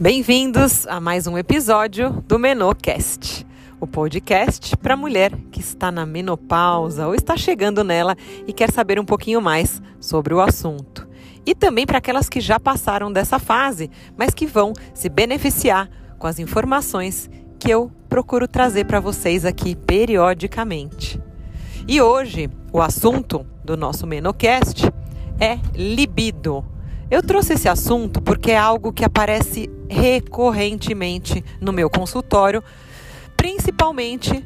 Bem-vindos a mais um episódio do Menocast, o podcast para mulher que está na menopausa ou está chegando nela e quer saber um pouquinho mais sobre o assunto. E também para aquelas que já passaram dessa fase, mas que vão se beneficiar com as informações que eu procuro trazer para vocês aqui periodicamente. E hoje, o assunto do nosso Menocast é libido eu trouxe esse assunto porque é algo que aparece recorrentemente no meu consultório, principalmente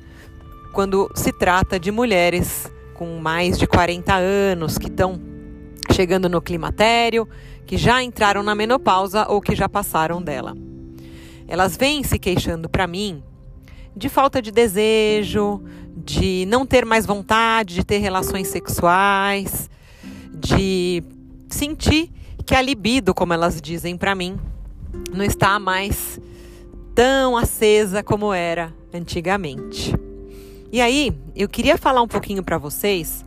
quando se trata de mulheres com mais de 40 anos que estão chegando no climatério, que já entraram na menopausa ou que já passaram dela. Elas vêm se queixando para mim de falta de desejo, de não ter mais vontade de ter relações sexuais, de sentir que a libido, como elas dizem para mim, não está mais tão acesa como era antigamente. E aí, eu queria falar um pouquinho para vocês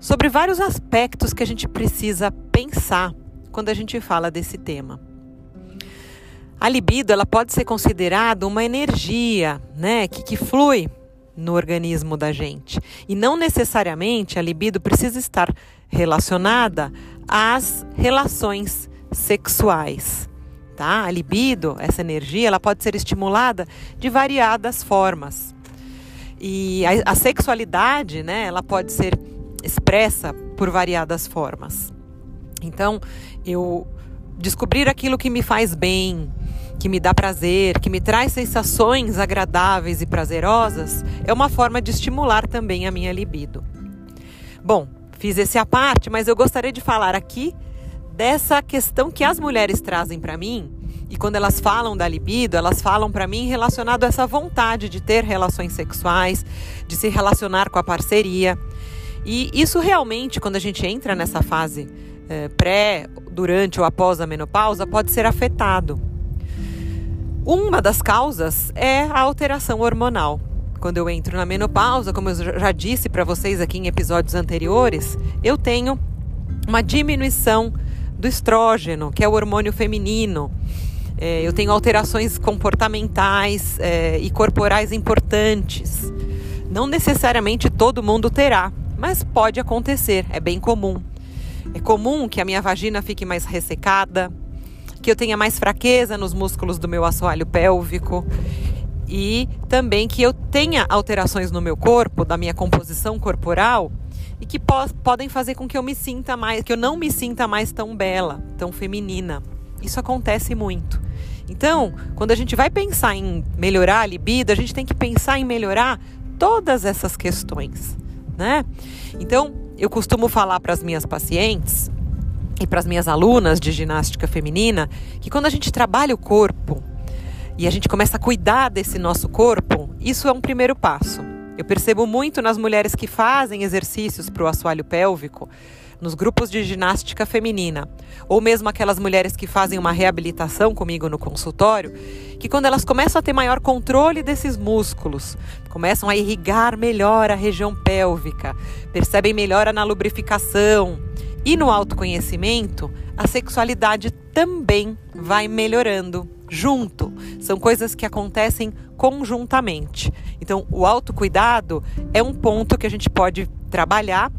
sobre vários aspectos que a gente precisa pensar quando a gente fala desse tema. A libido ela pode ser considerada uma energia, né, que, que flui no organismo da gente. E não necessariamente a libido precisa estar relacionada às relações sexuais. Tá? A libido, essa energia, ela pode ser estimulada de variadas formas. E a, a sexualidade, né, ela pode ser expressa por variadas formas. Então, eu descobrir aquilo que me faz bem, que me dá prazer, que me traz sensações agradáveis e prazerosas, é uma forma de estimular também a minha libido. Bom, fiz esse à parte, mas eu gostaria de falar aqui dessa questão que as mulheres trazem para mim. E quando elas falam da libido, elas falam para mim relacionado a essa vontade de ter relações sexuais, de se relacionar com a parceria. E isso realmente, quando a gente entra nessa fase eh, pré, durante ou após a menopausa, pode ser afetado. Uma das causas é a alteração hormonal. Quando eu entro na menopausa, como eu já disse para vocês aqui em episódios anteriores, eu tenho uma diminuição do estrógeno, que é o hormônio feminino. É, eu tenho alterações comportamentais é, e corporais importantes. Não necessariamente todo mundo terá, mas pode acontecer, é bem comum. É comum que a minha vagina fique mais ressecada, que eu tenha mais fraqueza nos músculos do meu assoalho pélvico e também que eu tenha alterações no meu corpo, da minha composição corporal e que po podem fazer com que eu me sinta mais, que eu não me sinta mais tão bela, tão feminina. Isso acontece muito. Então, quando a gente vai pensar em melhorar a libido, a gente tem que pensar em melhorar todas essas questões, né? Então, eu costumo falar para as minhas pacientes e para as minhas alunas de ginástica feminina que quando a gente trabalha o corpo e a gente começa a cuidar desse nosso corpo, isso é um primeiro passo. Eu percebo muito nas mulheres que fazem exercícios para o assoalho pélvico, nos grupos de ginástica feminina, ou mesmo aquelas mulheres que fazem uma reabilitação comigo no consultório, que quando elas começam a ter maior controle desses músculos, começam a irrigar melhor a região pélvica, percebem melhora na lubrificação, e no autoconhecimento, a sexualidade também vai melhorando junto. São coisas que acontecem conjuntamente. Então, o autocuidado é um ponto que a gente pode trabalhar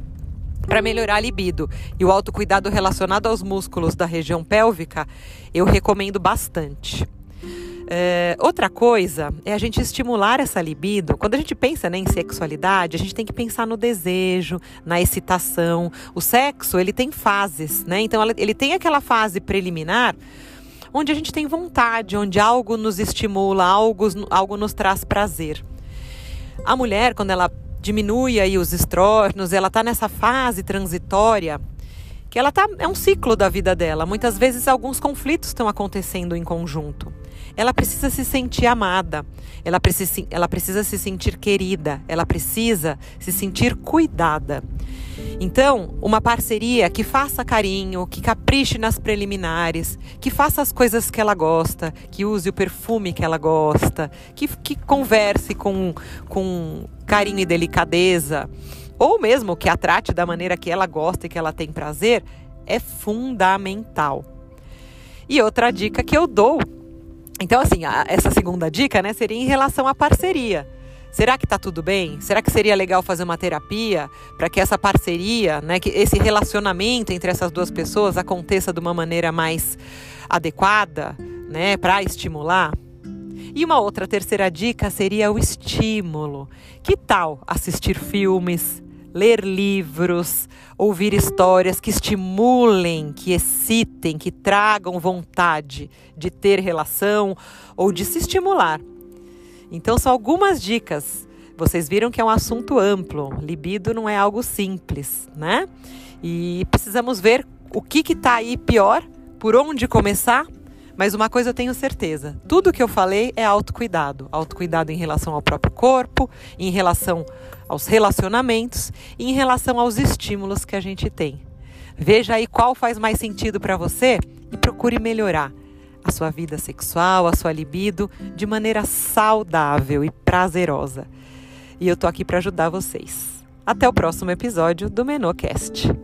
para melhorar a libido. E o autocuidado relacionado aos músculos da região pélvica, eu recomendo bastante. É, outra coisa é a gente estimular essa libido. Quando a gente pensa né, em sexualidade, a gente tem que pensar no desejo, na excitação. O sexo, ele tem fases, né? Então, ele tem aquela fase preliminar onde a gente tem vontade, onde algo nos estimula, algo, algo nos traz prazer. A mulher, quando ela diminui aí os estrógenos, ela está nessa fase transitória que ela tá é um ciclo da vida dela. Muitas vezes alguns conflitos estão acontecendo em conjunto ela precisa se sentir amada, ela precisa, ela precisa se sentir querida, ela precisa se sentir cuidada. Então, uma parceria que faça carinho, que capriche nas preliminares, que faça as coisas que ela gosta, que use o perfume que ela gosta, que, que converse com, com carinho e delicadeza, ou mesmo que a trate da maneira que ela gosta e que ela tem prazer, é fundamental. E outra dica que eu dou Então, assim, a, essa segunda dica, né, seria em relação à parceria. Será que está tudo bem? Será que seria legal fazer uma terapia para que essa parceria, né, que esse relacionamento entre essas duas pessoas aconteça de uma maneira mais adequada, né, para estimular? E uma outra terceira dica seria o estímulo. Que tal assistir filmes, ler livros, ouvir histórias que estimulem, que excitem, que tragam vontade de ter relação ou de se estimular? Então, são algumas dicas. Vocês viram que é um assunto amplo. Libido não é algo simples, né? E precisamos ver o que está aí pior, por onde começar. Mas uma coisa eu tenho certeza: tudo que eu falei é autocuidado. Autocuidado em relação ao próprio corpo, em relação aos relacionamentos e em relação aos estímulos que a gente tem. Veja aí qual faz mais sentido para você e procure melhorar a sua vida sexual, a sua libido de maneira saudável e prazerosa. E eu tô aqui para ajudar vocês. Até o próximo episódio do Menocast.